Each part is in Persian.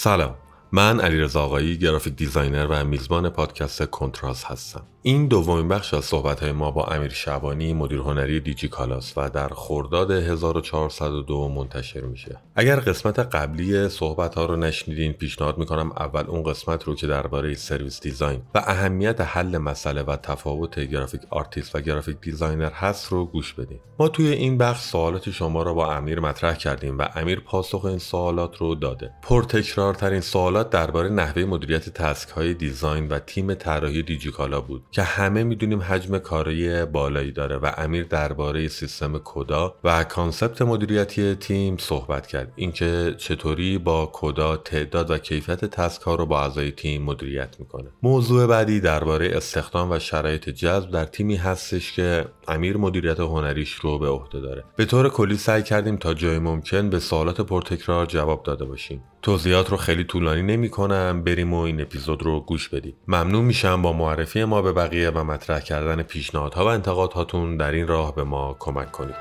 سلام من علیرضا آقایی graphic designer و میزبان پادکست کنتراست هستم. این دومین بخش از صحبت های ما با امیر شبانی مدیر هنری دیجی کالاس و در خرداد 1402 منتشر میشه. اگر قسمت قبلی صحبت ها رو نشنیدین پیشنهاد می‌کنم اول اون قسمت رو که درباره service design و اهمیت حل مسئله و تفاوت graphic artist و graphic designer هست رو گوش بدین. ما توی این بخش سوالات شما رو با امیر مطرح کردیم و امیر پاسخ این سوالات رو داده. پرتکرارترین سوالات درباره نحوه مدیریت task های design و تیم طراحی دیجی‌کالا بود که همه می‌دونیم حجم کاری بالایی داره و امیر درباره سیستم Coda و concept مدیریتی تیم صحبت کرد. اینکه چطوری با Coda تعداد و کیفیت تسک ها رو با اعضای تیم مدیریت می‌کنه. موضوع بعدی درباره استخدام و شرایط جذب در تیمی هستش که امیر مدیریت هنریش رو به عهده داره. به طور کلی سعی کردیم تا جای ممکن به سوالات پرتکرار جواب داده باشیم. توضیحات رو خیلی طولانی نمی کنم بریم و این اپیزود رو گوش بدید ممنون میشم با معرفی ما به بقیه و مطرح کردن پیشنهادها و انتقادهاتون در این راه به ما کمک کنید.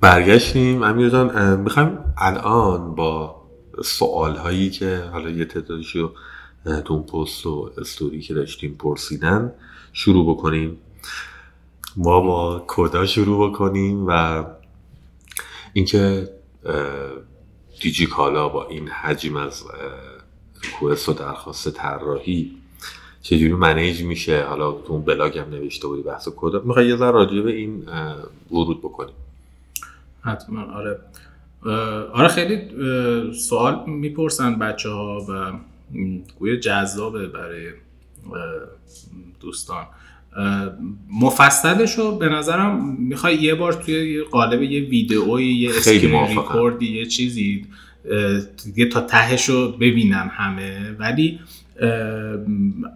برگشتیم. امیر جان می‌خوایم الان با سوال هایی که حالا یه تعدادشو تو اون پست و استوری که داشتیم پرسیدن شروع بکنیم. ما با کدا شروع بکنیم و اینکه دیجی کالا با این حجم از ریکوست و درخواست طراحی چجوری منیج میشه؟ حالا تو اون بلاگ هم نوشته بودی بحث کدا می‌خوای یه ذره راجع به این ورود بکنیم. حتما آره. آره خیلی سوال می‌پرسن بچه ها و گویا جذابه برای دوستان. مفصلش رو به نظرم می‌خوای یه بار توی قالب یه ویدئوی یه screen record ی یه چیزی دیگه تا تهش رو ببینن همه. ولی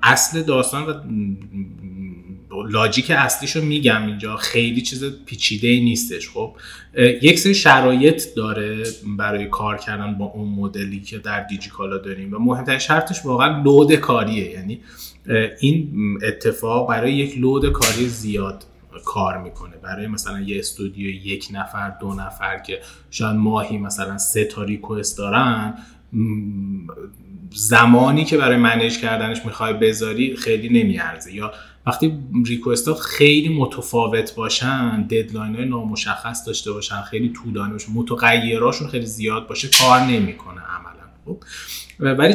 اصل داستان و لاجیک اصلیش رو میگم اینجا خیلی چیز پیچیده ای نیستش خب. یک سری شرایط داره برای کار کردن با اون مدلی که در دیجیکالا داریم و مهمترین شرطش واقعا لود کاریه. یعنی این اتفاق برای یک لود کاری زیاد کار می‌کنه. برای مثلا یه استودیو یک نفر دو نفر که شاید ماهی مثلا سه تا ریکوست دارن زمانی که برای منیج کردنش می‌خوای بذاری خیلی نمیارزه. یا وقتی ریکوستات خیلی متفاوت باشن ددلاین های نامشخص داشته باشن خیلی طولانی باشن متغیراشون خیلی زیاد باشه کار نمی‌کنه عملا. خب؟ ولی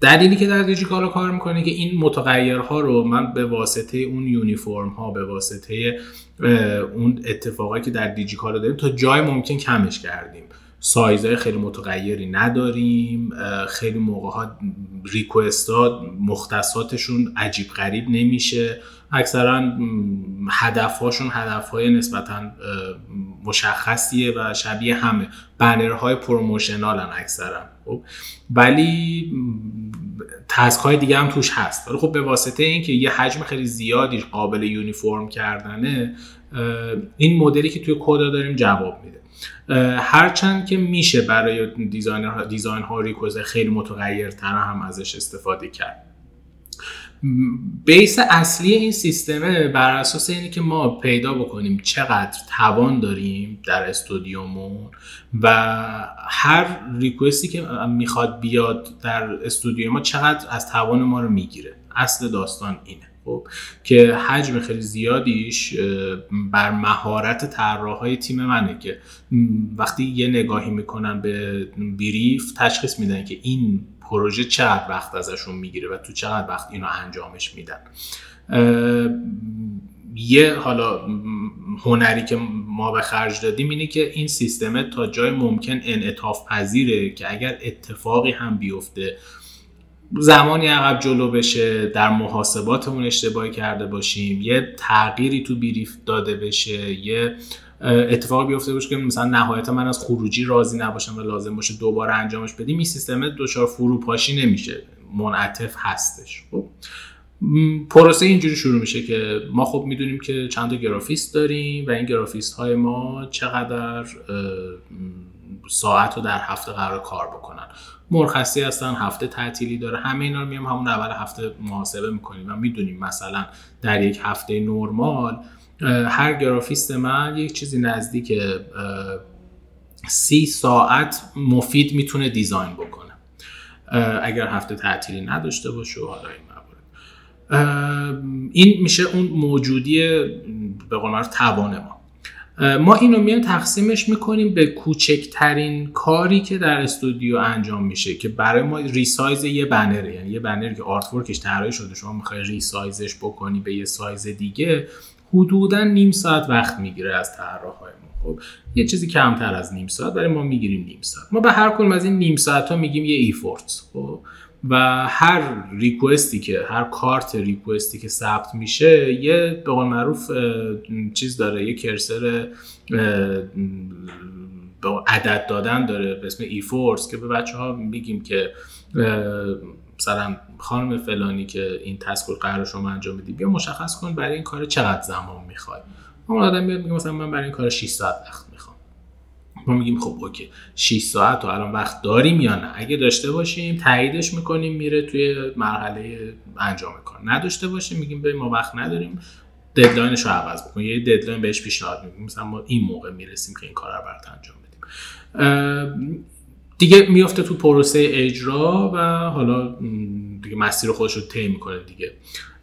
دلیلی که در دیجیکالا کار می‌کنه که این متغیرها رو من به واسطه اون یونیفرم ها به واسطه اون اتفاقایی که در دیجیکالا داریم تا جای ممکن کمش کردیم. سایزهای خیلی متغیری نداریم. خیلی موقع ها request ها مختصاتشون عجیب غریب نمیشه. اکثرا هدف هاشون هدف های نسبتا مشخصیه و شبیه همه. بنرهای promotional هم اکثرا. خب ولی task های دیگه هم توش هست. ولی خب به واسطه اینکه یه حجم خیلی زیادی قابل uniform کردنه این مدلی که توی کادا داریم جواب میده. هرچند که میشه برای design design ها request خیلی متغیرتر هم ازش استفاده کرد. بیس اصلی این سیستمه بر اساس اینه که ما پیدا بکنیم چقدر توان داریم در استودیومون و هر ریکوستی که می‌خواد بیاد در استودیو ما چقدر از توان ما رو می‌گیره. اصل داستان اینه. خب که حجم خیلی زیادیش بر مهارت طراحهای تیم منه که وقتی یه نگاهی می‌کنن به بریف تشخیص میدن که این پروژه چقدر وقت ازشون می‌گیره و تو چقدر وقت اینو انجامش میدن. یه حالا هنری که ما به خرج دادیم اینه که این سیستم تا جای ممکن انعطاف پذیره که اگر اتفاقی هم بیفته زمانی عقب جلو بشه در محاسباتمون اشتباهی کرده باشیم یه تغییری تو بریف داده بشه یه اتفاقی بیفته باشه که مثلا نهایتا من از خروجی راضی نباشم و لازم باشه دوباره انجامش بدیم این سیستم دچار فروپاشی نمیشه. منعطف هستش. خب. پروسه اینجوری شروع میشه که ما خب می‌دونیم که چند تا گرافیست داریم و این گرافیست های ما چقدر ساعت رو در هفته قرار کار بکنن. مرخصی هستن هفته تعطیلی داره. همه اینا رو میام همون اول هفته محاسبه می‌کنیم و می‌دونیم مثلا در یک هفته نرمال هر گرافیست من یک چیزی نزدیک سی ساعت مفید می‌تونه دیزاین بکنه. اگر هفته تعطیلی نداشته باشه و حالا این موارد. این میشه اون موجودی به قول توان ما. ما اینو میایم تقسیمش می‌کنیم به کوچکترین کاری که در استودیو انجام میشه که برای ما resize یه بنره. یعنی یه بنری که artwork ش طراحی شده شما می‌خوای resize ش بکنی به یه سایز دیگه حدودا نیم ساعت وقت می‌گیره از طراحای ما. خب یه چیزی کمتر از نیم ساعت برای ما می‌گیریم نیم ساعت. ما به هر کدوم از این نیم ساعت ها میگیم یه effort خب و هر ریکوستی که هر کارت ریکوستی که ثبت میشه یه به قول معروف چیز داره یه کرسر عدد دادن داره به اسم ای فورس که به بچه ها میگیم که مثلا خانم فلانی که این تسک قرار شما انجام بدی بیا مشخص کن برای این کار چقدر زمان می‌خوای اون آدم میاد میگه مثلا من برای این کار 6 ساعت وقت می‌خوام. ما میگیم خب okay 6 ساعت رو الان وقت داریم یا نه؟ اگه داشته باشیم تاییدش می‌کنیم میره توی مرحله انجام کار. نداشته باشیم میگیم به ما وقت نداریم deadline ش رو عوض بکن یه deadline بهش پیشنهاد میگیم مثلا ما این موقع می‌رسیم که این کار رو برات انجام بدیم. دیگه میفته تو پروسه اجرا و حالا دیگه مسیر خودش رو طی می‌کنه دیگه.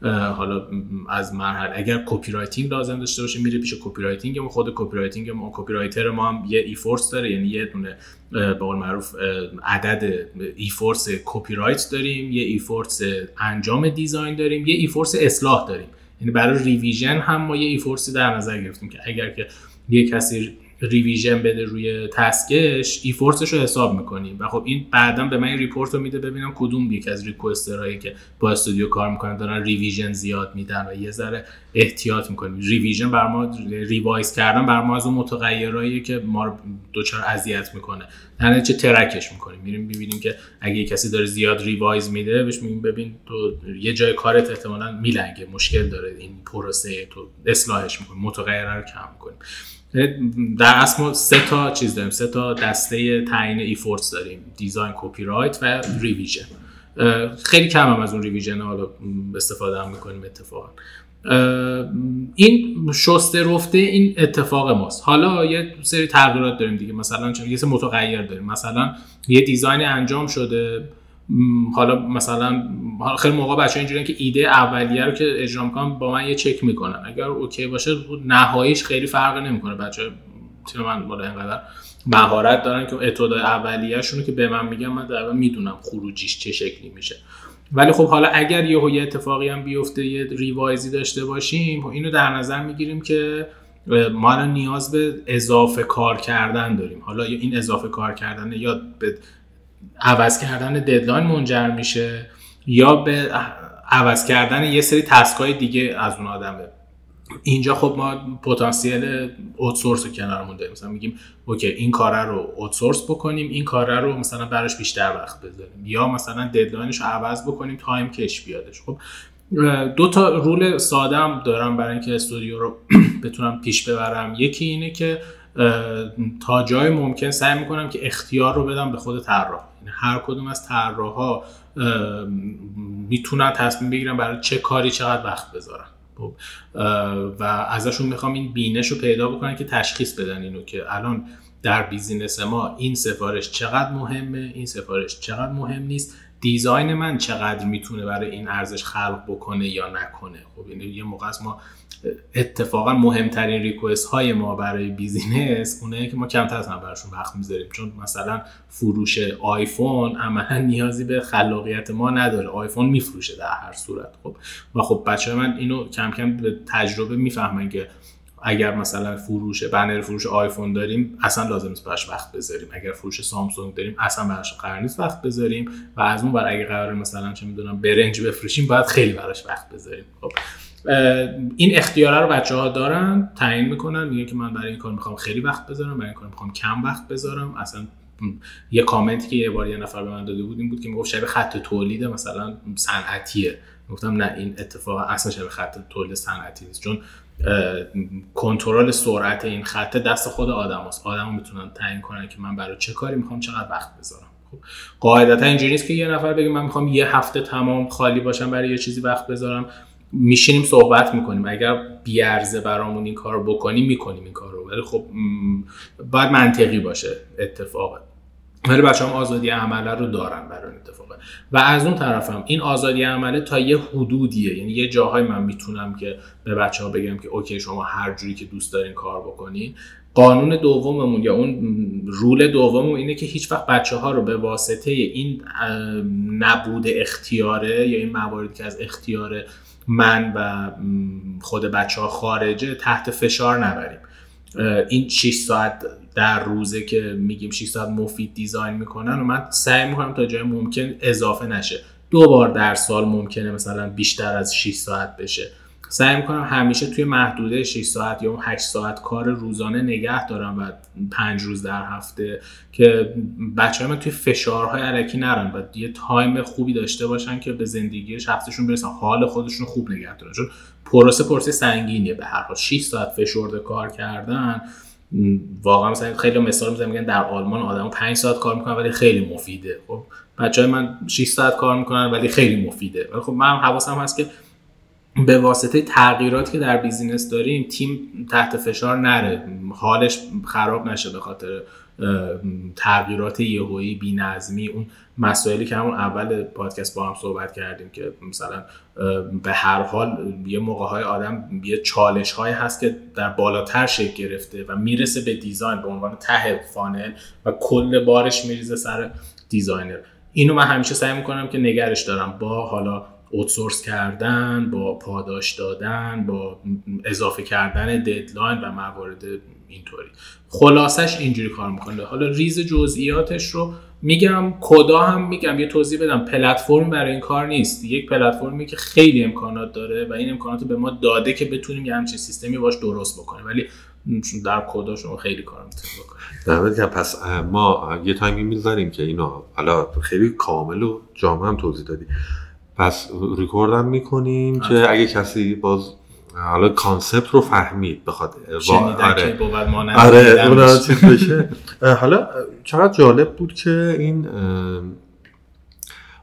حالا از مرحله اگر copywriting لازم داشته باشه میره پیش copywriting ما خود copywriting ما copywriter ما هم یه effort داره یعنی یه دونه به قول معروف عدد effort copywrite داریم یه effort انجام design داریم یه effort اصلاح داریم. یعنی برای revision هم ما یه effort ی در نظر گرفتیم که اگر که یه کسی revision بده روی task ش effort ش رو حساب می‌کنیم. و خب این بعدا به من این report رو میده ببینم کدوم یک از requester هایی که با استودیو کار می‌کنن دارن revision زیاد میدن و یه ذره احتیاط می‌کنیم. revision بر ما revise کردن بر ما از اون متغیرهایی که ما رو دچار اذیت می‌کنه. دیگه چه ترک ش می‌کنیم. میریم ببینیم که اگه کسی داره زیاد revise میده بهش میگیم ببین تو یه جای کارت احتمالاً میلنگه مشکل داره این پروسه تو اصلاحش می‌کنیم متغیرها رو کم می‌کنیم. در اصل ما سه تا چیز داریم سه تا دسته تعیین effort داریم design copywrite و revision. خیلی کم هم از اون revision حالا استفاده هم می‌کنیم اتفاقا. این شسته رفته این اتفاق ماست. حالا یه سری تغییرات داریم دیگه مثلا چون یه سری متغیر داریم. مثلا یه دیزاین انجام شده حالا مثلا خیلی موقع بچه اینجوریه که ایده اولیه رو که اجرا می‌کنن با من یه چک می‌کنن. اگر اوکی باشه نهاییش خیلی فرق نمی‌کنه. بچه تیم من بالا اینقدر مهارت دارن که اتود اولیه‌شون که به من میگن من در می‌دونم خروجیش چه شکلی میشه. ولی خب حالا اگر یه یه اتفاقی هم بیفته یه revise ی داشته باشیم خب اینو در نظر می‌گیریم که ما نیاز به اضافه کار کردن داریم. حالا این اضافه کار کردن یا به عوض کردن deadline منجر میشه یا به عوض کردن یه سری task ای دیگه از اون آدمه اینجا خب ما پتانسیل outsource رو کنارمون داریم مثلا میگیم okay این کاره رو outsource بکنیم این کاره رو مثلا براش بیشتر وقت بذاریم. یا مثلا deadline ش رو عوض بکنیم time کش بیادش. خب دو تا rule ساده هم دارم برای اینکه استودیو رو بتونم پیش ببرم. یکی اینه که تا جای ممکن سعی می‌کنم که اختیار رو بدم به خود طراح. هر کدوم از طراحا می‌تونن تصمیم بگیرن برای چه کاری چقدر وقت بذارن. خب، و ازشون می‌خوام این بینش رو پیدا بکنن که تشخیص بدن اینو که الان در business ما این سفارش چقدر مهمه این سفارش چقدر مهم نیست design من چقدر می‌تونه برای این ارزش خلق بکنه یا نکنه. خب یعنی یه موقع ما اتفاقا مهمترین request های ما برای business اونه که ما کمتر از براشون وقت می‌ذاریم. چون مثلا فروش آیفون عملا نیازی به خلاقیت ما نداره. آیفون میفروشه در هر صورت خب؟ و خب بچه من اینو کم کم به تجربه می‌فهمن که اگر مثلا فروش بنر فروش آیفون داریم اصلا لازم نیست براش وقت بذاریم. اگر فروش سامسونگ داریم اصلا براش قرار نیست وقت بذاریم. و از اون بر اگه قرار مثلا چه می‌دونم برنج بفروشیم باید خیلی براش وقت بذاریم خب؟ این اختیاره رو بچه ها دارن تعیین می‌کنن میگن که من برای این کار می‌خوام خیلی وقت بذارم برای این کار می‌خوام کم وقت بذارم. اصلا یه کامنتی که یه بار یه نفر به من داده بود این بود که می‌گفت شبیه خط تولید مثلا صنعتیه. گفتم نه این اتفاق اصلا شبیه خط تولید صنعتی نیست. چون کنترل سرعت این خط دست خود آدم هست آدم می‌تونن تعیین کنن که من برای چه کاری می‌خوام چقدر وقت بذارم. خب قاعدتا اینجوری نیست که یه نفر بگه من می‌خوام یه هفته تمام خالی باشم برای یه چیزی وقت بذارم. میشینیم صحبت می‌کنیم. اگر بیارزه برامون این کار رو بکنیم می‌کنیم این کار رو ولی خب باید منطقی باشه اتفاقه ولی بچه هم آزادی عمله رو دارن برای این اتفاقه و از اون طرفم این آزادی عمله تا یه حدودیه. یعنی یه جاهای من می‌تونم که به بچه ها بگم که اوکی شما هر جوری که دوست دارین کار بکنین. قانون دوممون یا اون رول دوممون اینه که هیچ وقت بچه ها رو به واسطه این نبود اختیاره یا این مواردی که از اختیار من و خود بچه ها خارجه تحت فشار نبریم. این 6 ساعت در روزه که میگیم 6 ساعت مفید دیزاین می‌کنن و من سعی می‌کنم تا جای ممکن اضافه نشه. دو بار در سال ممکنه مثلا بیشتر از 6 ساعت بشه. سعی می‌کنم همیشه توی محدوده 6 ساعت یا 8 ساعت کار روزانه نگه دارم و 5 روز در هفته که بچه من توی فشارهای الکی نرن و یه time خوبی داشته باشن که به زندگی شخصشون برسن. حال خودشون خوب نگه دارن. چون پروسه پروسه سنگینیه به هر حال. 6 ساعت فشرده کار کردن واقعا مثلا خیلی مثال می‌زنم میگن در آلمان آدم 5 ساعت کار می‌کنن ولی خیلی مفیده. خب بچه های من 6 ساعت کار می‌کنن ولی خیلی مفیده. ولی خب من حواسم هست که به واسطه تغییراتی که در business داریم تیم تحت فشار نره. حالش خراب نشه به خاطر تغییرات یهویی بی‌نظمی. اون مسائلی که همون اول پادکست با هم صحبت کردیم که مثلا به هر حال یه موقع های آدم یه چالش های هست که در بالاتر شکل گرفته و می‌رسه به design به عنوان ته funnel و کل بارش میریزه سر designer. اینو من همیشه سعی می‌کنم که نگهش دارم. با حالا outsource کردن با پاداش دادن با اضافه کردن deadline و موارد اینطوری. خلاصش اینجوری کار می‌کنه. حالا ریز جزئیاتش رو میگم Coda هم میگم یه توضیح بدم. پلتفرم برای این کار نیست. یک پلتفرمی که خیلی امکانات داره و این امکانات به ما داده که بتونیم یه همچین سیستمی باش درست بکنیم. ولی در Coda شما خیلی کار می‌تونید بکنید. پس ما یه تایمی می‌ذاریم که اینا حالا خیلی کامل و جامع هم توضیح دادی. پس ریکوردم می‌کنیم که اگه کسی باز حالا کانسپت رو فهمید بخواد آره. آره اون چیز بشه. حالا چقدر جالب بود که این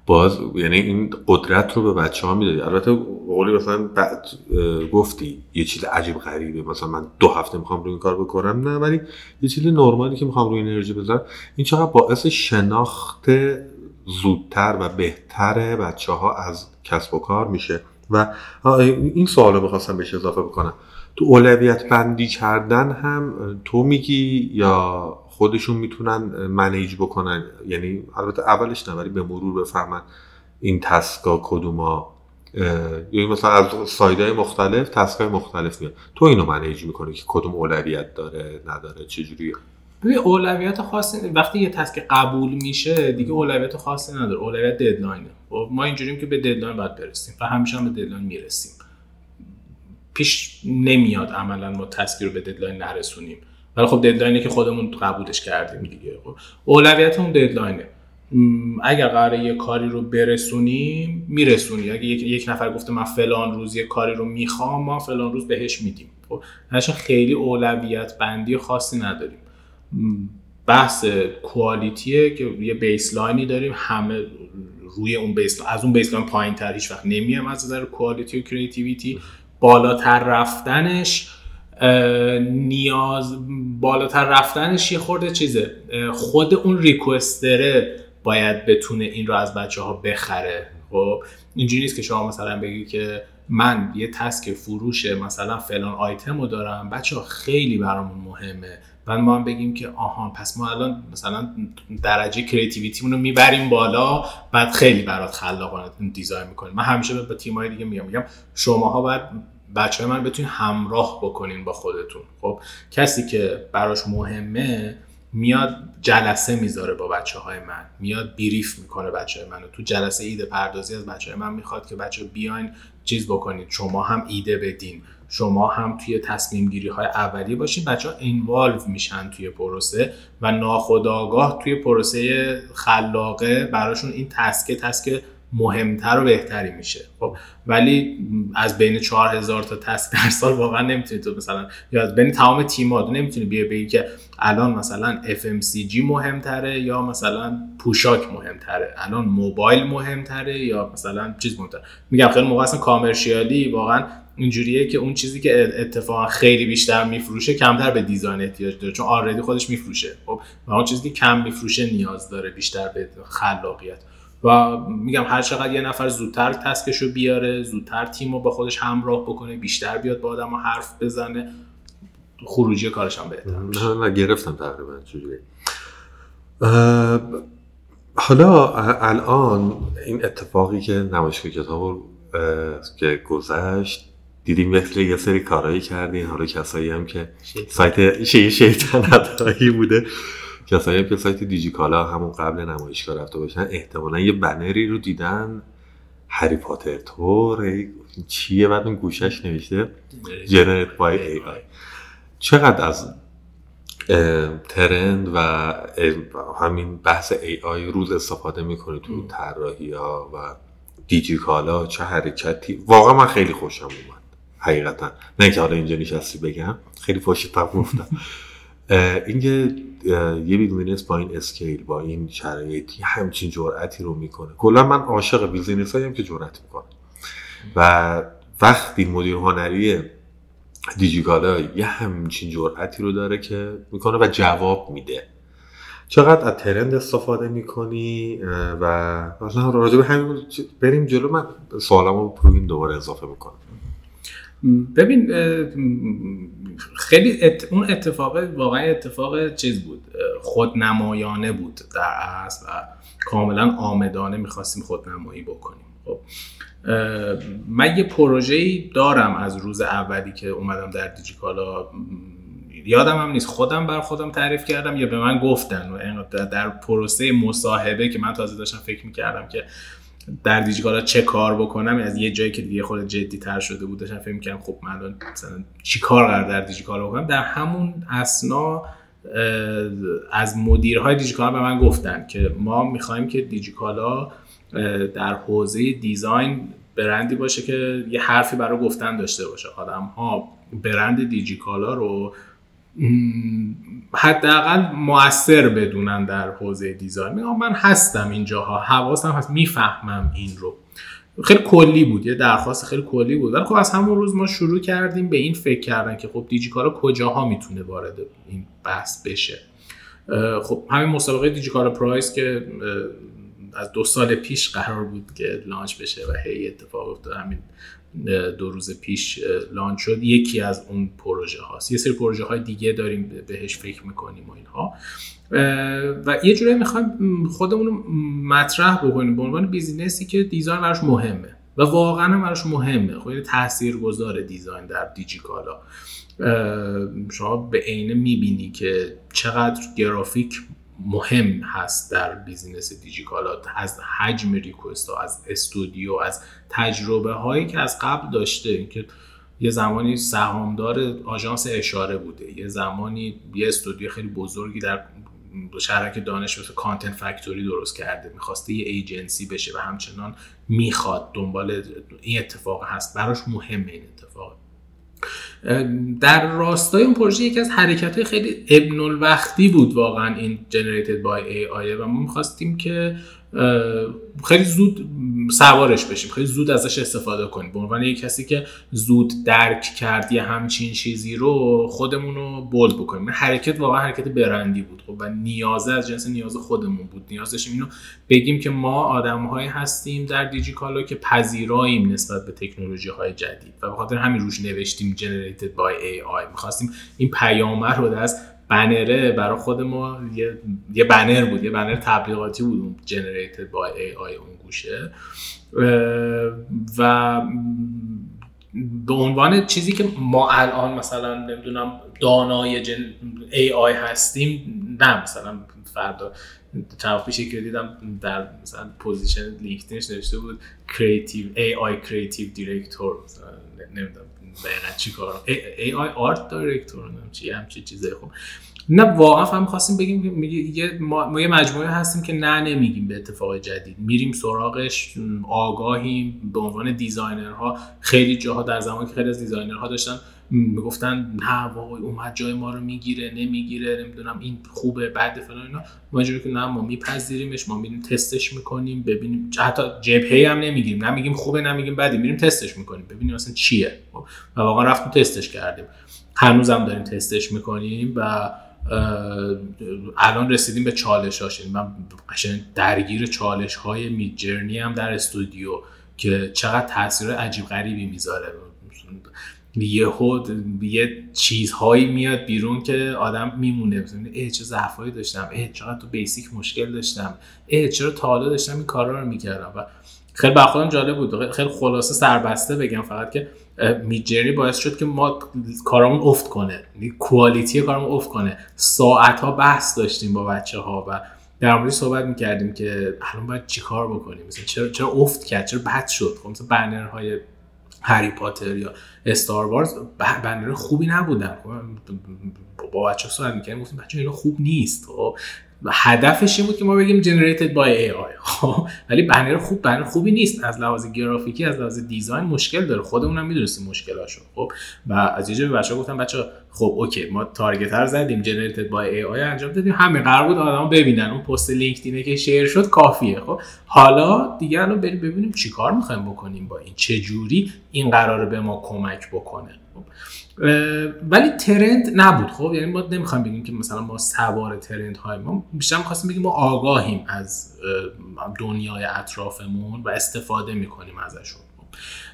باز یعنی این قدرت رو به بچه ها می‌دادی. البته قولی مثلا بعد گفتی یه چیز عجیب غریبه مثلا من دو هفته می‌خوام روی این کار بکنم نه ولی یه چیز نرمالی که می‌خوام روی انرژی بذارم. این چقدر باعث شناخت زودتر و بهتر بچه ها از کسب و کار میشه. و این سوال رو می‌خواستم بهش اضافه بکنم. تو اولویت بندی کردن هم تو میگی یا خودشون می‌تونن منیج بکنن؟ یعنی البته اولش نه ولی به مرور بفهمن این تسکا کدوما. یعنی مثلا از سایدهای مختلف تسکای مختلف میاد. تو اینو منیج می‌کنی که کدوم اولویت داره نداره چجوریه؟ ببین اولویت خاصی وقتی یه task قبول میشه دیگه اولویت خاصی نداره. اولویت deadline ه خب ما اینجوریم که به deadline باید برسیم و همیشه هم به deadline می‌رسیم. پیش نمیاد عملا ما task ی رو به deadline نرسونیم. ولی خب deadline ه که خودمون قبولش کردیم دیگه. خب اولویت اون deadline ه اگر قراره یه کاری رو برسونیم میرسونی اگه یک, یک نفر گفته من فلان روز یه کاری رو می‌خوام ما فلان روز بهش میدیم. خب خیلی اولویت بندی خاصی نداریم. بحث quality ه که یه baseline ی داریم همه روی اون base از اون baseline پایین تر هیچ وقت نمیام از نظر quality و creativity بالاتر رفتنش نیاز بالاتر رفتنش یه خورده چیزه. خود اون requester ه باید بتونه این رو از بچه ها بخره. خب اینجوری نیست که شما مثلا بگی که من یه task فروش مثلا فلان آیتم رو دارم بچه ها خیلی برامون مهمه. بعد ما هم بگیم که آها پس ما الان مثلا درجه creativity مون رو می‌بریم بالا بعد خیلی برات خلاقانه design می‌کنیم. من همیشه به تیمای دیگه میگم میگم شماها باید بچه های من بتونین همراه بکنین با خودتون. خب کسی که براش مهمه میاد جلسه می‌ذاره با بچه های من میاد brief می‌کنه بچه های منو. تو جلسه ایده پردازی از بچه های من می‌خواد که بچه بیاین چیز بکنید. شما هم ایده بدین. شما هم توی تصمیم گیری های اولیه باشین. بچه ها اینوالو میشن توی پروسه و ناخداگاه توی پروسه خلاقه براشون این تسکه تسکه مهمتر و بهتری میشه. خب ولی از بین 4000 تا تسک در سال واقعا نمی‌تونی تو مثلا یا از بین تمام تیمات نمی‌تونی بیا بگی که الان مثلا FMCG مهمتره یا مثلا پوشاک مهمتره. الان موبایل مهمتره یا مثلا چیز مهمتره. میگم خیلی موقع اصلا کامرشیالی واقعا اینجوریه که اون چیزی که اتفاقا خیلی بیشتر میفروشه کمتر به دیزاین احتیاج داره. چون آردی خودش میفروشه. خب و اون چیزی که کم میفروشه نیاز داره بیشتر به خلاقیت. و میگم هر چقدر یه نفر زودتر تسکشو بیاره زودتر تیم رو با خودش همراه بکنه بیشتر بیاد با آدم حرف بزنه خروجی کارش هم بهتر نه نه گرفتم تقریبا چجوری. حالا الان این اتفاقی که نمایشگاه کتاب که گذشت دیدیم یه سری کارهایی کردین. حالا کسایی هم که سایت شیطنت بوده. کسایی هم که سایت دیجیکالا همون قبل نمایشگاه رفته باشن احتمالا یه بنری رو دیدن. هری پاتر تور چیه؟ بعد اون گوشش نوشته. جنرت بای ای آی. چقدر از trend و همین بحث AI روز استفاده می‌کنه تو طراحی ها و دیجیکالا؟ چه حرکتی؟ واقعا من خیلی خوشم اومد حقیقتا. نه که حالا اینجا نشستی بگم خیلی پشت پا گفتم. اینکه یه business با این scale با این شرایطی همچین جرأتی رو می‌کنه. کلا من عاشق business هایم که جرأت می‌کنه و وقتی مدیر هنری دیجیکالا یه همچین جرأتی رو داره که می‌کنه و جواب میده. چقدر از ترند استفاده می‌کنی؟ و راجع به همین بریم جلو. من سوالمو رو این دوباره اضافه می‌کنم. ببین خیلی اون اتفاق واقعا اتفاق چیز بود. خودنمایانه بود در اصل و کاملا آمدانه می‌خواستیم خودنمایی بکنیم. خب من یه پروژه دارم از روز اولی که اومدم در دیجیکالا. یادم هم نیست خودم بر خودم تعریف کردم یا به من گفتن و در پروسه مصاحبه که من تازه داشتم فکر می‌کردم که در دیجیکالا چه کار بکنم از یه جایی که دیگه خود جدی تر شده بود داشتم فکر می‌کردم خب من مثلا چی کار قرار در دیجیکالا بکنم؟ در همون اسنا از مدیرهای دیجیکالا به من گفتن که ما می‌خوایم که دیجیکالا در حوزه دیزاین برندی باشه که یه حرفی برای گفتن داشته باشه. آدم ها برند دیجیکالا رو حداقل موثر بدونن در حوزه دیزاین. میگم من هستم اینجاها حواسم هست می‌فهمم این رو. خیلی کلی بود یه درخواست خیلی کلی بود. ولی خب از همون روز ما شروع کردیم به این فکر کردن که خب دیجیکالا کجاها می‌تونه وارد این بحث بشه. خب همین مسابقه دیجیکالا Prize که از دو سال پیش قرار بود که launch بشه و هی اتفاق افتاد. همین دو روز پیش launch شد. یکی از اون پروژه هاست. یه سری پروژه های دیگه داریم بهش فکر می‌کنیم و اینها. و یه جورایی می‌خوایم خودمون رو مطرح بکنیم. به عنوان business ی که design براش مهمه. و واقعا براش مهمه. خیلی تاثیر گذاره design در دیجیکالا. شما به عینه می‌بینی که چقدر گرافیک مهم هست در business دیجیکالا از حجم request ها از استودیو از تجربه هایی که از قبل داشته. که یه زمانی سهامدار آژانس اشاره بوده یه زمانی یه استودیو خیلی بزرگی در شهرک دانش مثل content factory درست کرده می‌خواسته یه ایجنسی بشه و همچنان می‌خواد دنبال این اتفاق هست. براش مهمه این اتفاق. در راستای اون پروژه یکی از حرکت خیلی ابن الوقتی بود واقعا این generated by AI و ما می‌خواستیم که خیلی زود سوارش بشیم خیلی زود ازش استفاده کنیم. به عنوان یک کسی که زود درک کرد یه همچین چیزی رو خودمون رو بولد بکنیم. حرکت واقعا حرکت برندی بود خب و نیازه از جنس نیاز خودمون بود. نیاز داشتیم اینو بگیم که ما آدم هستیم در دیجیکالا که پذیراییم نسبت به تکنولوژی های جدید و به خاطر همین روش نوشتیم generated by AI می‌خواستیم این پیامه رو از بنره برای خود ما یه, یه بنر بود یه بنر تبلیغاتی بود اون generated by AI اون گوشه. و به عنوان چیزی که ما الان مثلا نمی‌دونم دانای جن ای آی هستیم نه مثلا فردا چند پیش که دیدم در مثلا پوزیشن لینکدینش نوشته بود creative AI creative director نمی‌دونم. دقیقا چی کار AI art director چی همچی چیزای خوب. نه واقعا هم خواستیم بگیم یه ما, یه مجموعه هستیم که نه نمیگیم به اتفاق جدید. میریم سراغش آگاهیم به عنوان designer ها. خیلی جاها در زمانی که خیلی از designer ها داشتن می‌گفتن نه وای اومد جای ما رو می‌گیره نمی‌گیره نمی‌دونم این خوبه بعد فلان اینا. ما که نه ما میپذیریمش ما میریم تستش می‌کنیم ببینیم. حتی جبهه هم نمیگیم نمیگیم خوبه نمیگیم بعدی میریم تستش می‌کنیم. ببینیم اصلا چیه. خب، و واقعا رفتیم تستش کردیم. هنوزم داریم تستش می‌کنیم و الان رسیدیم به چالش هاش من قشنگ درگیر چالش های میجرنی هم در استودیو که چقدر تاثیر عجیب غریبی می‌ذاره. یهو یه چیزهایی میاد بیرون که آدم میمونه. ای چه ضعفایی داشتم. ای چقدر تو بیسیک مشکل داشتم. ای چرا تا حالا داشتم این کارا رو می‌کردم؟ و خیلی بر خودم جالب بود. خیلی خلاصه سربسته بگم فقط که میجری باعث شد که ما کارمون افت کنه. یعنی کوالیتی کارمون افت کنه. ساعت ها بحث داشتیم با بچه ها و در موردش صحبت می‌کردیم که الان باید چیکار بکنیم؟ مثلا چرا چرا افت کرد؟ چرا بد شد؟ خب مثلا بنرهای هری پاتر یا استار وارز بنر خوبی نبودن. خب با بچه صحبت می‌کردیم گفتیم بچه اینا خوب نیست خب. هدفش این بود که ما بگیم generated by AI خب ولی بنر خوب بنر خوبی نیست. از لحاظ گرافیکی از لحاظ design مشکل داره. خودمون هم می‌دونستیم مشکلاشو. خب و از یه به بچه‌ها گفتم بچه خب okay ما target رو زدیم generated by AI انجام دادیم. همین قرار بود آدما ببینن. اون پست LinkedIn ه که share شد کافیه. خب حالا دیگه الان بریم ببینیم چیکار می‌خوایم بکنیم با این. چه جوری این قراره به ما کمک بکنه؟ ولی ترند نبود. خب یعنی ما نمی‌خوایم بگیم که مثلا ما سوار ترند های ما بیشتر می‌خواستیم بگیم ما آگاهیم از دنیای اطرافمون و استفاده می‌کنیم ازشون.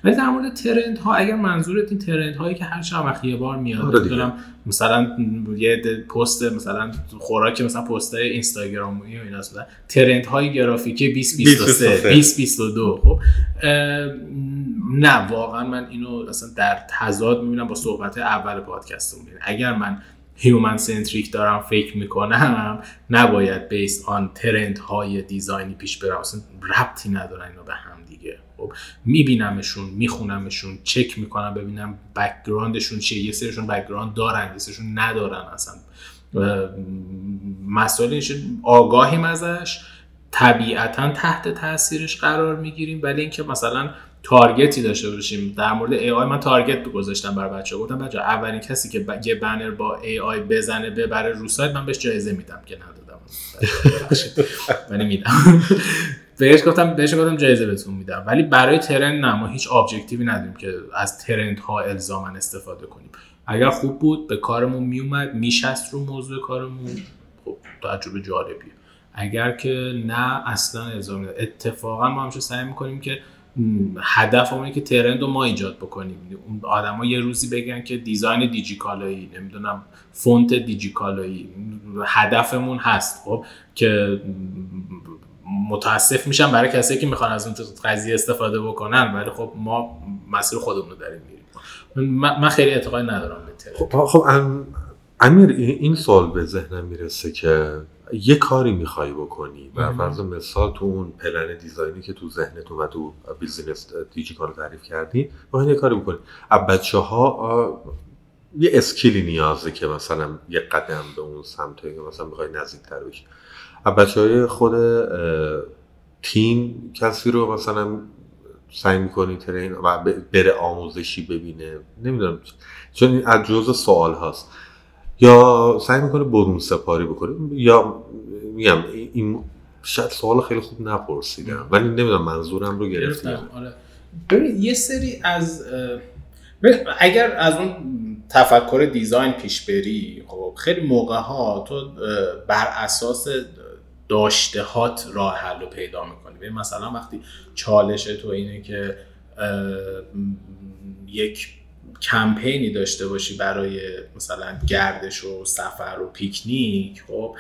ولی در مورد ترند ها اگر منظورت این ترند هایی که هر چند وقت یه بار میاد آره مثلا یه پست مثلا خوراک مثلا پست های اینستاگرامی و اینا ترند های گرافیکی 2023 2022 خب؟ نه واقعا من اینو اصلا در تضاد می‌بینم با صحبت اول پادکست می‌بینم اگر من human centric دارم فکر می‌کنم نباید based on trend های design ی پیش برم. اصلا ربطی ندارن اینا به هم دیگه. خب میبینمشون میخونمشون چک می‌کنم ببینم background شون چیه. یه سرشون background دارن یه سرشون ندارن اصلا. مسائل آگاهیم ازش. طبیعتا تحت تاثیرش قرار می‌گیریم ولی اینکه مثلا target ی داشته باشیم. در مورد AI من target گذاشتم بر بچه گفتم بچه اولین کسی که یه بنر با AI بزنه ببره رو سایت من بهش جایزه میدم که ندادم. ولی میدم. بهش گفتم بهش گفتم جایزه بهتون میدم. ولی برای trend نه ما هیچ objective ی نداریم که از trend ها الزاما استفاده کنیم. اگر خوب بود به کارمون میومد میشست رو موضوع کارمون. خب تجربه جالبیه. اگر که نه اصلا الزام اتفاقا ما همیشه سعی می‌کنیم که هدف اینه که ترند رو ما ایجاد بکنیم. اون آدما یه روزی بگن که دیزاین دیجیکالایی نمی‌دونم فونت دیجیکالایی هدفمون هست. خب که متاسف میشم برای کسی که می‌خوان از اون قضیه استفاده بکنن ولی خب ما مسیر خودمون رو داریم میریم. من خیلی اعتقاد ندارم به خب, خب امیر این سوال به ذهنم می‌رسه که یه کاری می‌خوای بکنی و فرض مثال تو اون plan design ی که تو ذهنت و تو business دیجیکالا تعریف کردی با یه کاری بکنی. بچه ها یه skill ی نیازه که مثلا یه قدم به اون سمت که مثلا می‌خوای نزدیک تر بشی. بچه های خود تیم کسی رو مثلا سعی می‌کنی train و بره آموزشی ببینه؟ نمی‌دونم چون این از جزء سوال هاست. یا سعی می‌کنه برون سپاری بکنه یا میگم این شاید سوال خیلی خوب نپرسیدم ولی نمی‌دونم منظورم رو گرفتم آره. ببین یه سری از اگر از اون تفکر دیزاین پیش بری خب خیلی موقع ها تو بر اساس داشتهات راه حل رو پیدا می‌کنی. مثلا وقتی چالش تو اینه که یک کمپینی داشته باشی برای مثلا گردش و سفر و پیکنیک خب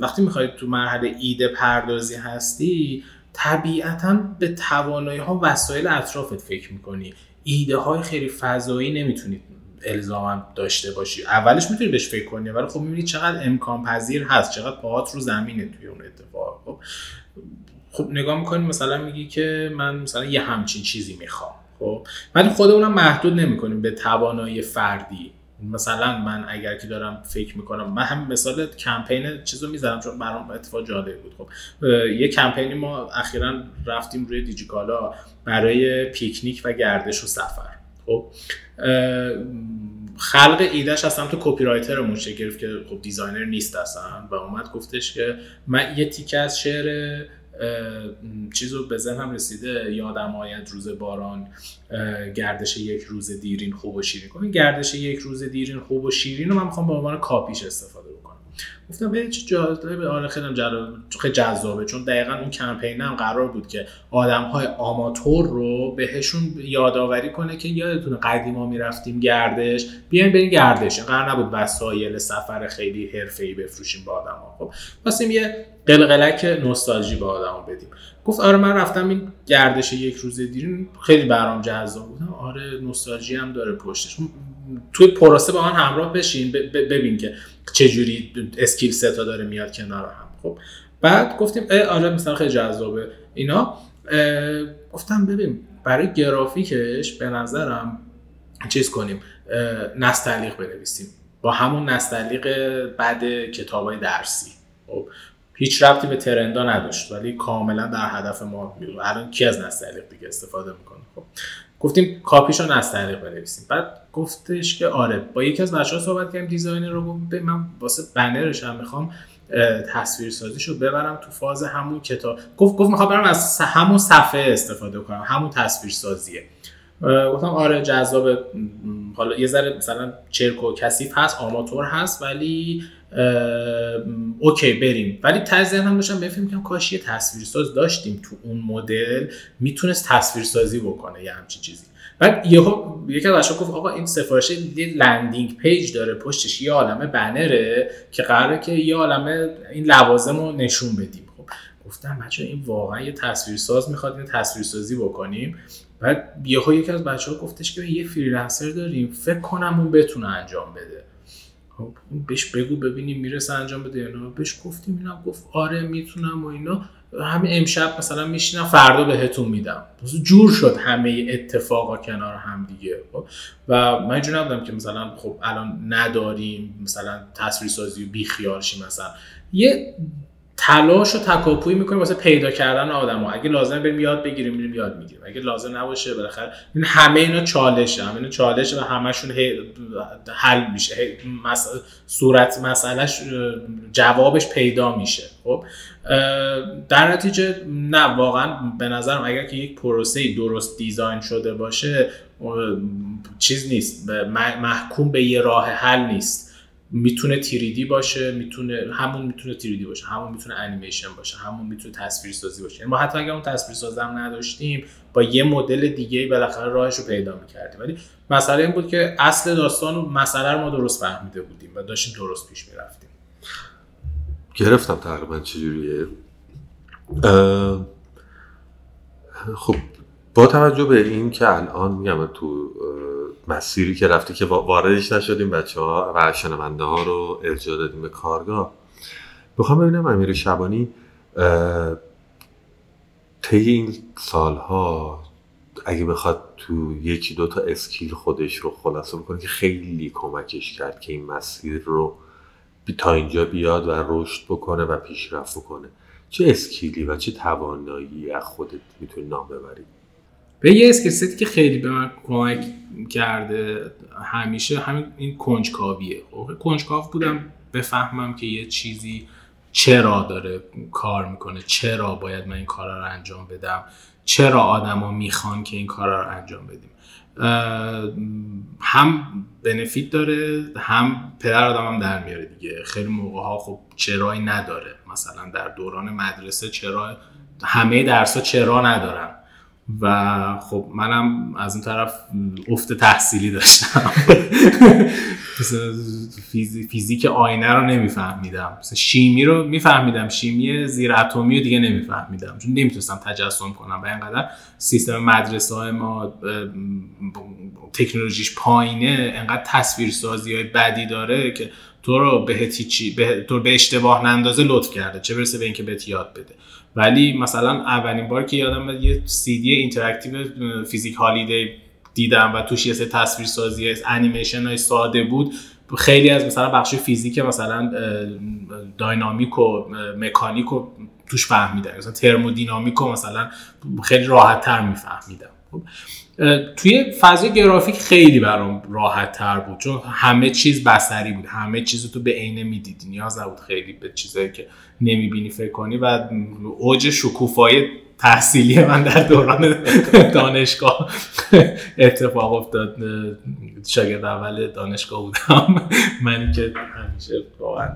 وقتی می‌خوای تو مرحله ایده پردازی هستی طبیعتا به توانایی ها وسایل اطرافت فکر می‌کنی. ایده های خیلی فضایی نمی‌تونید الزاما داشته باشی. اولش می‌تونی بهش فکر کنی ولی خب می‌بینی چقدر امکان پذیر هست چقدر پاهات رو زمینه توی اون اتفاق. خب خب نگاه می‌کنی مثلا میگی که من مثلا یه همچین چیزی می‌خوام. خب ولی خودمونم محدود نمی‌کنیم به توانایی فردی. مثلا من اگر که دارم فکر می‌کنم من هم مثال کمپین چیزو می‌ذارم چون برام اتفاق جالب بود. خب یه کمپینی ما اخیرا رفتیم روی دیجیکالا برای پیکنیک و گردش و سفر. خب خلق ایدهش اصلا تو copywriter مون گرفت که خب designer نیست اصلا. و اومد گفتش که من یه تیکه از شعر چیزو به ذهنم رسیده. یادم آید روز باران گردش یک روز دیرین خوب و شیرین. کنیم گردش یک روز دیرین خوب و شیرین رو من می‌خوام به عنوان کاپیش استفاده گفتم به چه جالبه آره خیلی خیلی جذابه چون دقیقا اون کمپین هم قرار بود که آدم های آماتور رو بهشون یادآوری کنه که یادتونه قدیما می‌رفتیم گردش. بیاین بریم گردش. قرار نبود وسایل سفر خیلی حرفه‌ای بفروشیم به ها خب واسه یه قلقلک نوستالژی به آدمو بدیم. گفت آره من رفتم این گردش یک روز دیرین خیلی برام جذاب بود. آره نوستالژی هم داره پشتش. توی پروسه با آن همراه بشین ببین که چجوری اسکیل ستا داره میاد کنار هم. خب. بعد گفتیم آره مثلا خیلی جذابه. اینا گفتم ببین برای گرافیکش به نظرم چیز کنیم نستعلیق بنویسیم. با همون نستعلیق بعد کتاب درسی. خب. هیچ ربطی به ترندا نداشت ولی کاملا در هدف ما الان کی از نستعلیق دیگه استفاده می‌کنه؟ خب. گفتیم کاپیش رو نستعلیق بنویسیم. بعد گفتش که آره با یکی از بچه‌ها صحبت کردیم دیزاینر رو گفت من واسه بنرش هم می‌خوام تصویر سازیشو ببرم تو فاز همون کتاب. گفت گفت می‌خوام برم از همون صفحه استفاده کنم همون تصویر سازیه گفتم آره جذاب حالا یه ذره مثلا چرک و کثیف هست آماتور هست ولی okay بریم. ولی تازه هم داشتم بفهمم که کاش یه تصویرساز داشتیم تو اون مدل می‌تونست تصویرسازی بکنه یه همچین چیزی. بعد یهو یکی از گفت آقا این سفارش یه landing page داره پشتش یه عالمه بنره که قراره که یه عالمه این لوازم رو نشون بدیم. خب گفتم بچه این واقعا یه تصویرساز می‌خواد این تصویرسازی بکنیم. بعد یهو یکی از بچه ها گفتش که یه فریلنسر داریم فکر کنم اون بتونه انجام بده. بهش بگو ببینیم می‌رسه انجام بده یا نه. بهش گفتیم اینا گفت آره می‌تونم و اینا. همین امشب مثلا میشینم فردا بهتون میدم. جور شد همه اتفاقا کنار هم دیگه. خب و من اینجوری نبودم که مثلا خب الان نداریم مثلا تصویر سازی بی خیال مثلا. یه تلاش و تکاپوی می‌کنیم واسه پیدا کردن آدم ها. اگه لازم بریم یاد بگیریم میریم یاد می‌گیریم. اگه لازم نباشه بالاخره این همه اینا چالشه. همه اینا چالشه و همشون حل میشه. صورت مسئلهش جوابش پیدا میشه. خب؟ در نتیجه نه واقعا به نظرم اگر که یک پروسه درست دیزاین شده باشه چیز نیست. محکوم به یه راه حل نیست. می‌تونه تیریدی باشه می‌تونه همون می‌تونه تیریدی باشه همون می‌تونه انیمیشن باشه همون می‌تونه تصویر سازی باشه. یعنی ما حتی اگر اون تصویر سازم نداشتیم با یه مدل دیگه بالاخره راهش رو پیدا می‌کردیم. ولی مسئله این بود که اصل داستان و مسئله رو ما درست فهمیده بودیم و داشتیم درست پیش می‌رفتیم. گرفتم تقریبا چجوریه. خب با توجه به این که الان میگم تو مسیری که رفتی که واردش نشدیم بچه ها و شنونده ها رو ارجاع دادیم به کارگاه. بخوام ببینم امیر شبانی طی این سالها اگه بخواد تو یکی دو تا skill خودش رو خلاصه بکنه که خیلی کمکش کرد که این مسیر رو تا اینجا بیاد و رشد بکنه و پیشرفت بکنه. چه skill ی و چه توانایی از خودت می‌تونی نام ببری به یه skill که خیلی به من کمک کرده همیشه همین این کنجکاویه. خب کنجکاو بودم بفهمم که یه چیزی چرا داره کار می‌کنه چرا باید من این کارا رو انجام بدم چرا آدما می‌خوان که این کارا رو انجام بدیم. هم بنفیت داره هم پدر آدم هم در میاره دیگه. خیلی موقع ها خب چرایی نداره. مثلا در دوران مدرسه چرا همه درس ها چرا ندارن؟ و خب منم از اون طرف افت تحصیلی داشتم. فیزیک آینه رو نمیفهمیدم. شیمی رو میفهمیدم. شیمی زیر اتمی رو دیگه نمیفهمیدم. چون نمی‌تونستم تجسم کنم. و اینقدر سیستم مدرسه های ما تکنولوژیش پایینه انقدر تصویر سازی های بدی داره که تو رو به به تو به اشتباه نندازه لطف کرده. چه برسه به اینکه بهت یاد بده. ولی مثلا اولین بار که یادم یه سی دی interactive فیزیک هالیدی دیدم و توش یه سه تصویر سازی انیمیشن های ساده بود. خیلی از مثلا بخش فیزیک مثلا داینامیک و مکانیک و توش فهمیدم. مثلا ترمودینامیک و مثلا خیلی راحت تر میفهمیدم. خب، توی فضای گرافیک خیلی برام راحت تر بود چون همه چیز بسری بود همه چیز تو به عینه می‌دیدی نیاز نبود خیلی به چیزایی که نمی‌بینی فکر کنی و اوج شکوفایی تحصیلی من در دوران دانشگاه اتفاق افتاد. شاگرد اول دانشگاه بودم. من که همیشه واقعا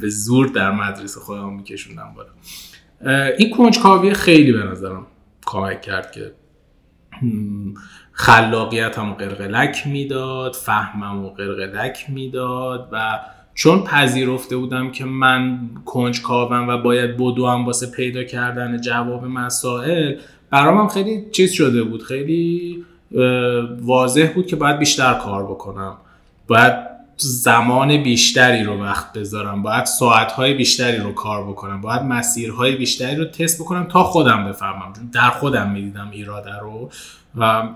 به زور در مدرسه خودم میکشوندم بالا. این کنجکاوی خیلی به نظرم کمک کرد که خلاقیتم قرقلک می‌داد فهمم و قرقلک می‌داد و چون پذیرفته بودم که من کنجکاوم و باید بدوم واسه پیدا کردن جواب مسائل برام هم خیلی چیز شده بود خیلی واضح بود که باید بیشتر کار بکنم. باید زمان بیشتری رو وقت بذارم. باید ساعتهای بیشتری رو کار بکنم. باید مسیرهای بیشتری رو تست بکنم تا خودم بفهمم. در خودم می‌دیدم ایراده رو. و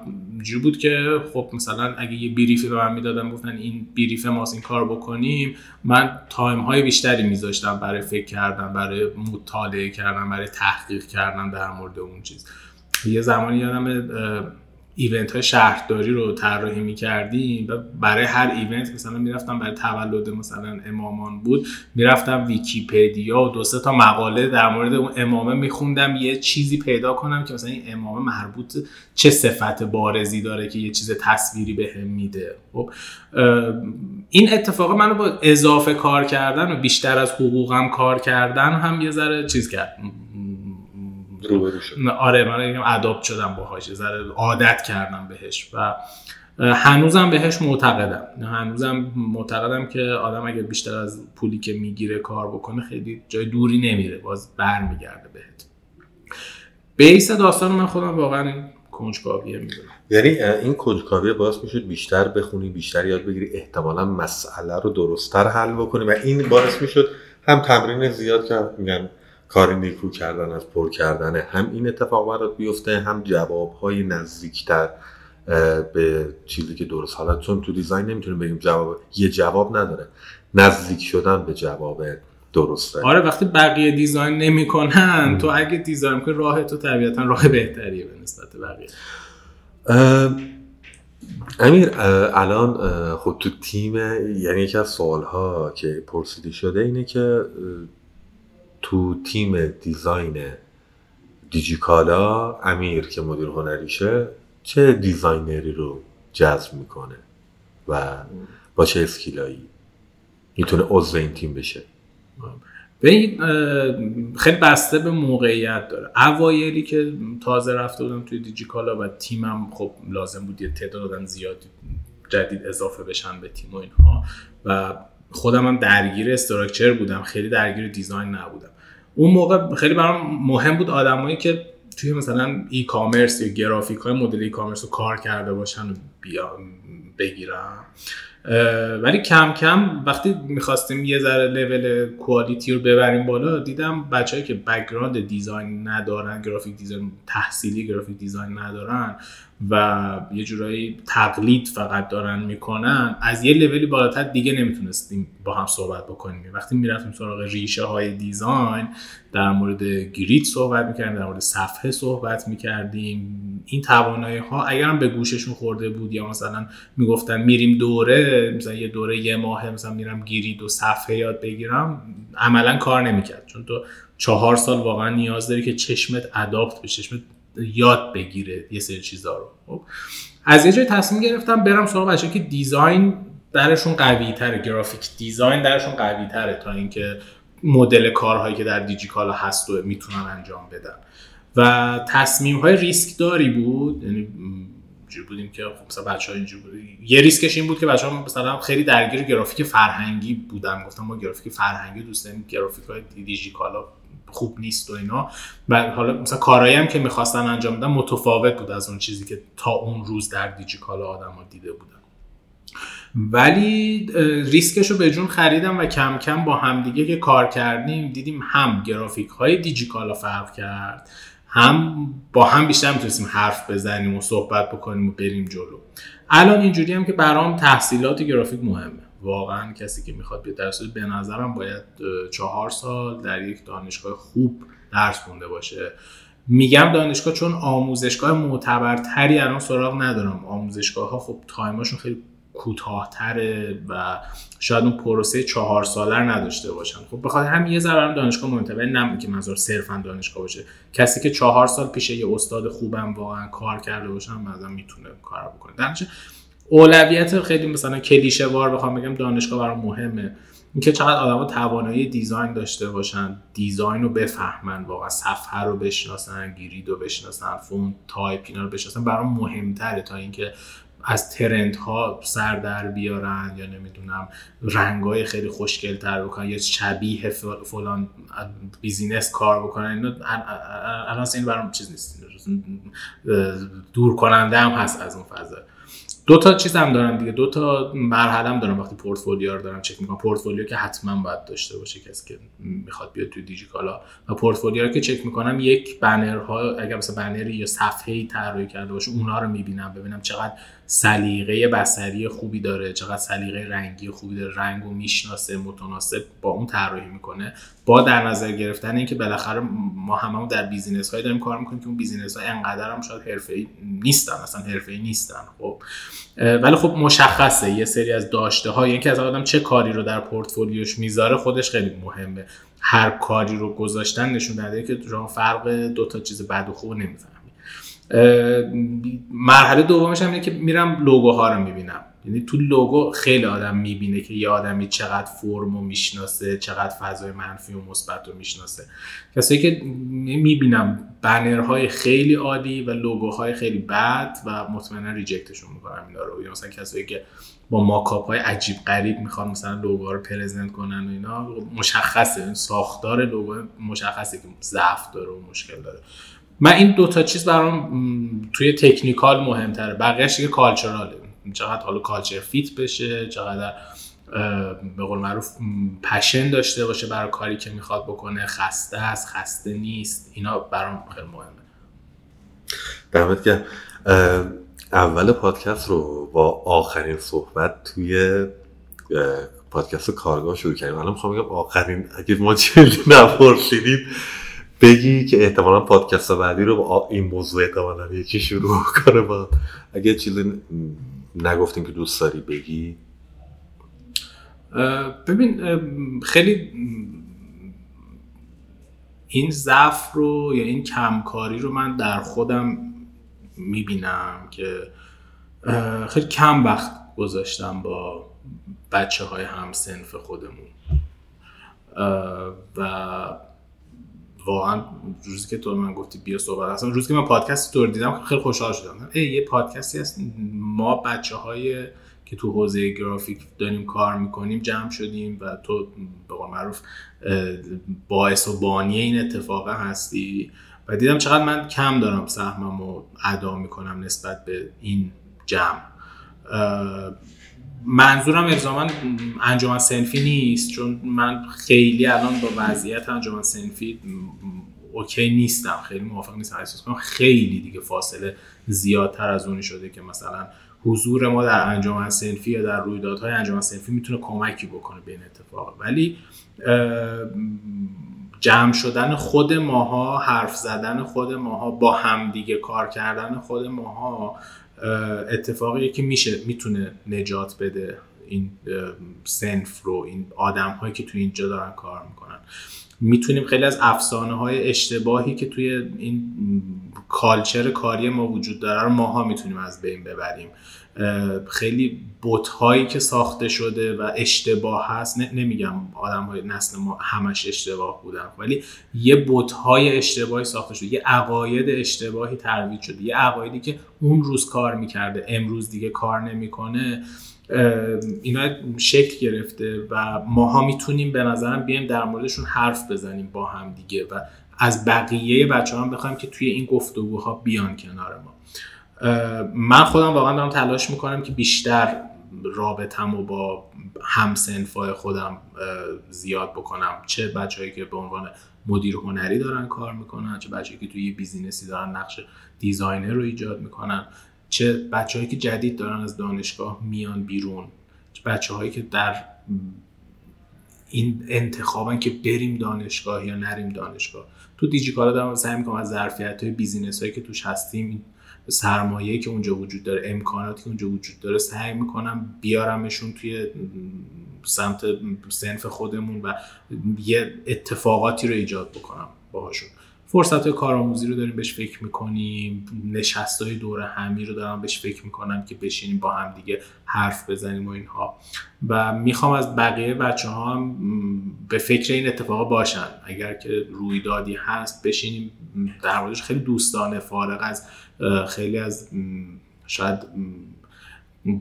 جور بود که خب مثلا اگه یه بریفی به من می‌دادم گفتن این بریف ماست این کار بکنیم. من time های بیشتری میذاشتم برای فکر کردن برای مطالعه کردن برای تحقیق کردن در مورد اون چیز. یه زمانی یادم event های شهرداری رو طراحی می‌کردیم و برای هر event مثلا می‌رفتم برای تولد مثلا امامان بود می‌رفتم ویکیپدیا و دو سه تا مقاله در مورد اون امامه میخوندم یه چیزی پیدا کنم که مثلا این امامه مربوط چه صفت بارزی داره که یه چیز تصویری به میده. خب این اتفاق منو با اضافه کار کردن و بیشتر از حقوقم کار کردن هم یه ذره چیز کرد. روبرو شد. آره من یکم اداپت شدم باهاش ذره عادت کردم بهش و هنوزم بهش معتقدم. هنوزم معتقدم که آدم اگر بیشتر از پولی که می‌گیره کار بکنه خیلی جای دوری نمیره باز برمیگرده بهت. بیس داستان من خودم واقعا این کنجکاویه می‌دونم. یعنی این کنجکاوی باعث می‌شد بیشتر بخونی بیشتر یاد بگیری احتمالا مسئله رو درستتر حل بکنی و این باعث می‌شد هم تمرین زیاد که میگن کاری نیکو کردن از پر کردن هم این اتفاق برات بیفته هم جواب های نزدیکتر به چیزی که درست. حالت چون تو دیزاین نمی‌تونیم بگیم جواب یه جواب نداره. نزدیک شدن به جواب درسته. آره وقتی بقیه دیزاین نمی‌کنن تو اگه دیزاین کنی راه تو طبیعتا راه بهتریه به نسبت بقیه. امیر الان خب تو تیم یعنی یکی از سوال ها که پرسیده شده اینه که تو تیم design دیجیکالا امیر که مدیر هنریشه چه designer ی رو جذب می‌کنه و با چه skill ایی می‌تونه عضو این تیم بشه؟ خیلی بسته به موقعیت داره. اوایلی که تازه رفته بودم توی دیجیکالا و تیمم خب لازم بود یه تعداد زیادی جدید اضافه بشن به تیم و اینها و خودم هم درگیر structure بودم خیلی درگیر design نبودم. اون موقع خیلی برام مهم بود آدمایی که توی مثلا e-commerce یا گرافیک های مدل e-commerce رو کار کرده باشن و بیا بگیرم ولی کم کم وقتی می‌خواستیم یه ذره level quality رو ببریم بالا دیدم بچههایی که background design ندارن graphic design تحصیلی graphic design ندارن و یه جورایی تقلید فقط دارن می‌کنن از یه لولی بالاتر دیگه نمی‌تونستیم با هم صحبت بکنیم. وقتی می‌رفتیم سراغ ریشه های دیزاین در مورد گرید صحبت می‌کردیم در مورد صفحه صحبت می‌کردیم. این توانایی ها اگرم به گوششون خورده بود یا مثلا می‌گفتن میریم دوره مثلا یه دوره یه ماه مثلا میرم گرید و صفحه یاد بگیرم عملا کار نمی‌کرد. چون تو چهار سال واقعا نیاز داری که چشمت اداپت به چشمت یاد بگیره یه سری چیزا رو. خب از یه جای تصمیم گرفتم برم سراغ بچه که design درشون قوی تره graphic design درشون قوی تره تا اینکه مدل کارهایی که در دیجیکالا هست و می‌تونن انجام بدن. و تصمیم های ریسک داری بود یعنی اینجوری بودیم که خب مثلا بچه اینجوری بود. یه ریسکش این بود که بچه ها مثلا خیلی درگیر گرافیک فرهنگی بودن. گفتم ما گرافیک فرهنگی دوست داریم گرافیک های دیجیکالا خوب نیست و اینا. و حالا مثلا کارهایی هم که می‌خواستن انجام بدن متفاوت بود از اون چیزی که تا اون روز در دیجیکالا ها دیده بودن. ولی ریسکش رو به جون خریدم و کم کم با همدیگه که کار کردیم دیدیم هم گرافیک های دیجیکالا فرق کرد هم با هم بیشتر می‌تونستیم حرف بزنیم و صحبت بکنیم و بریم جلو. الان اینجوری هم که برام تحصیلات گرافیک مهمه. واقعا کسی که می‌خواد بیاد درس به نظرم باید چهار سال در یک دانشگاه خوب درس خونده باشه. میگم دانشگاه چون آموزشگاه معتبرتری الان سراغ ندارم. آموزشگاه ها خب تایماشون خیلی کوتاهتره و شاید اون پروسه چهار ساله نداشته باشن. خب بخاطر هم یه ذره دانشگاه ولی نه که منظور صرفا دانشگاه باشه. کسی که چهار سال پیش یه استاد خوبم واقعا کار کرده باشن مثلا می‌تونه کار بکنه. اولویت خیلی مثلا کلیشه وار بخوام بگم دانشگاه برام مهمه. اینکه چقدر آدما توانایی design داشته باشن design رو بفهمن واقعا صفحه رو بشناسن grid رو بشناسن فونت تایپ اینا رو بشناسن برام مهمتره تا اینکه از trend ها سر در بیارن یا نمی‌دونم رنگ های خیلی خوشگل تر بکنن یا شبیه فلان business کار بکنن. اینا الان این برام چیز نیست. دور کننده هم هست از اون فضا. دو تا چیز هم دارم دیگه. دو تا مرحله دارم وقتی پورتفولیو رو دارم چک می‌کنم. پورتفولیو که حتما باید داشته باشه کسی که می‌خواد بیاد تو دیجیکالا. و پورتفولیو رو که چک می‌کنم یک بنر ها اگر مثلا بنری یا صفحه طراحی کرده باشه اونها رو می‌بینم ببینم چقدر سلیقه بصری خوبی داره چقدر سلیقه رنگی خوبی داره. رنگ و می‌شناسه متناسب با اون طراحی می‌کنه. با در نظر گرفتن اینکه بالاخره ما هممون در business های داریم کار می‌کنیم که اون business ها انقدر هم شاید حرفه‌ای نیستن اصلا حرفه‌ای نیستن. خب ولی خب مشخصه. یه سری از داشته اینکه از آدم چه کاری رو در پورتفولیوش می‌ذاره خودش خیلی مهمه. هر کاری رو گذاشتن نشون داده که فرق دو تا چیز بد و خوب نمی‌فهمی مرحله دومش هم اینه که میرم لوگوها رو می‌بینم. یعنی تو لوگو خیلی آدم می‌بینه که یه آدمی چقدر فرم و می‌شناسه چقدر فضای منفی و مثبت رو می‌شناسه. کسایی که می‌بینم بنرهای خیلی عالی و لوگوهای خیلی بد و مطمئنا ریجکتشون می‌کنم اینا رو. مثلا کسایی که با mockup های عجیب غریب می‌خوان مثلا لوگو رو present کنن و اینا مشخصه. این ساختار لوگو مشخصه که ضعف داره و مشکل داره. من این دوتا چیز برام توی technical مهمتره. بقیهش دیگه cultural ه چقدر حالا culture fit بشه چقدر به قول معروف passion داشته باشه برای کاری که می‌خواد بکنه. خسته است خسته نیست. اینا برام خیلی مهمه. دمت که اول پادکست رو با آخرین صحبت توی پادکست کارگاه شروع کردیم. الان می‌خوام بگم آخرین اگه ما چیزی نپرسیدیم. بگی که احتمالا پادکست بعدی رو با این موضوع احتمالا یکی شروع کنه با. اگه چیزی نگفتیم که دوست داری بگی. ببین خیلی این ضعف رو یا این کمکاری رو من در خودم می‌بینم که خیلی کم وقت گذاشتم با بچه های همسنف خودمون. و واقعا روزی که تو من گفتی بیا صحبت اصلا روزی که من پادکست تو دیدم خیلی خوشحال شدم. ای یه پادکستی هست. ما بچه های که تو حوزه گرافیک داریم کار می‌کنیم جمع شدیم و تو به قول معروف باعث و بانی این اتفاق هستی. و دیدم چقدر من کم دارم سهمم و ادا می‌کنم نسبت به این جمع. منظورم الزاما انجمن سنفی نیست چون من خیلی الان با وضعیت انجمن سنفی اوکی نیستم خیلی موافق نیستم احساس کنم. خیلی دیگه فاصله زیادتر از اونی شده که مثلا حضور ما در انجمن سنفی یا در رویدادهای انجمن سنفی می‌تونه کمکی بکنه به این اتفاق. ولی جمع شدن خود ماها حرف زدن خود ماها با همدیگه کار کردن خود ماها اتفاقی که میشه می‌تونه نجات بده این سنف رو این آدم هایی که تو اینجا دارن کار می‌کنن. می‌تونیم خیلی از افسانه های اشتباهی که توی این کالچر کاری ما وجود داره رو ماها می‌تونیم از بین ببریم. خیلی بوت هایی که ساخته شده و اشتباه هست. نمیگم آدم های نسل ما همش اشتباه بودن ولی یه بوت های اشتباهی ساخته شده یه عقاید اشتباهی ترویج شده یه عقایدی که اون روز کار می‌کرده امروز دیگه کار نمی‌کنه. اینا شکل گرفته و ماها می‌تونیم به نظرم بیایم در موردشون حرف بزنیم با هم دیگه و از بقیه بچه هم بخوایم که توی این گفتگوها بیان کنار ما. من خودم واقعا دارم تلاش می‌کنم که بیشتر رابطم و با هم‌صنفای خودم زیاد بکنم. چه بچههایی که به عنوان مدیر هنری دارن کار می‌کنن چه بچههایی که توی یه business ی دارن نقش designer رو ایجاد می‌کنن چه بچههایی که جدید دارن از دانشگاه میان بیرون چه بچههایی که در این انتخابن که بریم دانشگاه یا نریم دانشگاه. تو دیجیکالا دارم سعی می‌کنم از ظرفیت های business هایی که توش هستیم سرمایه که اونجا وجود داره امکاناتی که اونجا وجود داره سعی می‌کنم بیارمشون توی سمت سنف خودمون و یه اتفاقاتی رو ایجاد بکنم باهاشون. فرصت کارآموزی رو داریم بهش فکر می‌کنیم نشست های دور همی رو دارم بهش فکر می‌کنم که بشینیم با هم دیگه حرف بزنیم و اینها. و می‌خوام از بقیه بچه ها هم به فکر این اتفاق باشن. اگر که رویدادی هست بشینیم در موردش. خیلی دوستانه فارغ از خیلی از شاید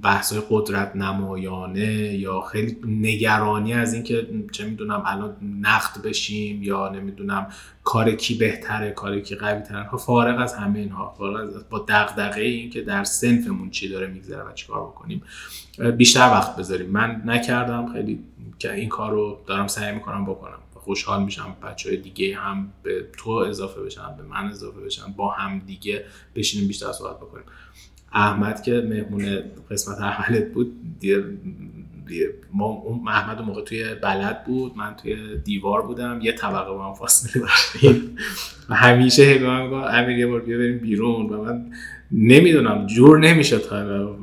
بحث های قدرت نمایانه یا خیلی نگرانی از اینکه چه می‌دونم الان نقد بشیم یا نمی‌دونم کار کی بهتره کار کی قوی تره فارغ از همه اینها فارغ از با دغدغه این که در سنفمون چی داره میگذره و چیکار بکنیم بیشتر وقت بذاریم. من نکردم خیلی که این کار رو دارم سعی می‌کنم بکنم. خوشحال میشم بچه های دیگه هم به تو اضافه بشن به من اضافه بشن با هم دیگه بشینیم بیشتر صحبت بکنیم. احمد که مهمون قسمت اولت بود دیگه ما اون احمد موقع توی بلد بود من توی دیوار بودم یه طبقه با هم فاصله داشتیم و همیشه هی به من می‌گفت امیر یه بار بیا بریم بیرون. و من نمی‌دونم جور نمی‌شد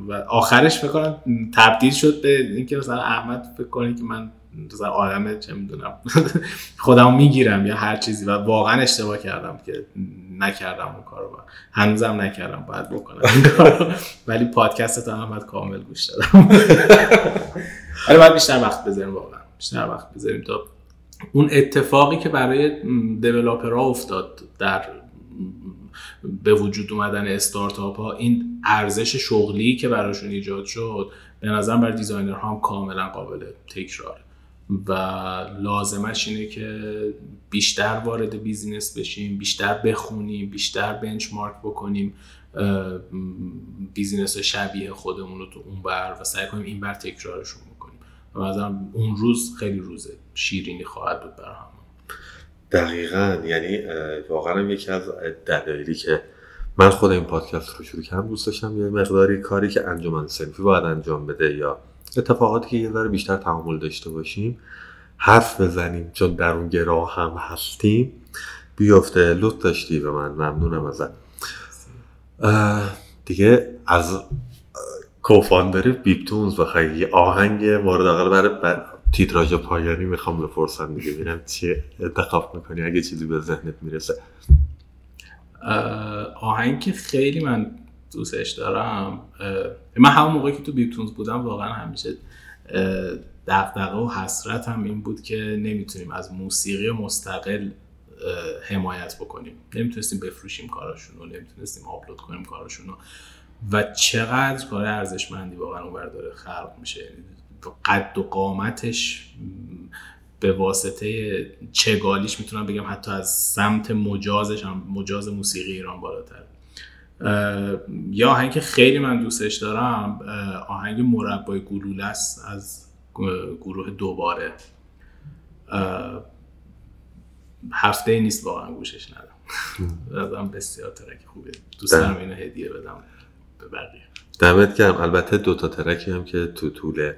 و آخرش فکر کنم تبدیل شد به اینکه مثلا احمد فکر کنی که من مثلا آدم چه می‌دونم خودم می‌گیرم یا هر چیزی و واقعا اشتباه کردم که نکردم اون کارو هنوزم نکردم باید بکنم ولی پادکست تا احمد کامل گوش دادم. ولی باید بیشتر وقت بذاریم واقعا بیشتر وقت بذاریم. تا اون اتفاقی که برای developer ها افتاد در به وجود اومدن استارتاپ ها این ارزش شغلی که براشون ایجاد شد به نظرم برای designer هم کاملا قابل تکراره. و لازمش اینه که بیشتر وارد business بشیم بیشتر بخونیم بیشتر benchmark بکنیم business شبیه خودمون رو تو اون بر و سعی کنیم این بر تکرارشون بکنیم. و اون روز خیلی روز شیرینی خواهد بود برای همون دقیقا. یعنی واقعا یکی از دلایلی که من خود این پادکست رو شروع کردم دوست داشتم یه مقداری کاری که انجمن صنفی باید انجام بده یا اتفاقاتی که یه ذره بیشتر تحمل داشته باشیم حرف بزنیم چون در اون گراه هم هستیم. بیفته. لطف داشتی به من. ممنونم ازت. دیگه از کوفاندر بیپتونز بخوای یه آهنگ مورد عقل برای تیتراژ پایانی می‌خوام بپرسم دیگه. ببینم چی انتخاب می‌کنی؟ اگه چیزی به ذهنت می‌رسه. آهنگ که خیلی من دوستش دارم. من همون موقعی که تو بیپتونز بودم واقعا همیشه دقدقه و حسرت هم این بود که نمی‌تونیم از موسیقی مستقل حمایت بکنیم. نمی‌تونستیم بفروشیم کاراشون رو نمی‌تونستیم آپلود کنیم کاراشون و چقدر کار ارزشمندی واقعا اونور داره خلق میشه. قد و قامتش به واسطه چگالیش می‌تونم بگم حتی از سمت مجازش هم مجاز موسیقی ایران بالاتر. یا آهنگ که خیلی من دوستش دارم آهنگ مربای گلوله است از گروه دوباره. هفته ای نیست واقعا گوشش ندم. بسیار ترک خوبه. دوست دارم اینو هدیه بدم به بقیه. دمت گرم. البته دو تا ترکی هم که تو طول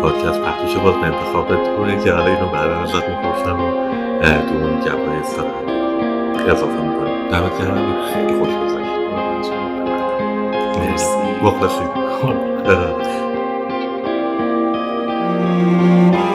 پادکست پخش شد باز به انتخابت کنه که حالا اینو بعدا ازت می‌پرسم و تو اون استراحت اضافه دمت گرم خیلی خوش گذشت. مرسی. مخلصی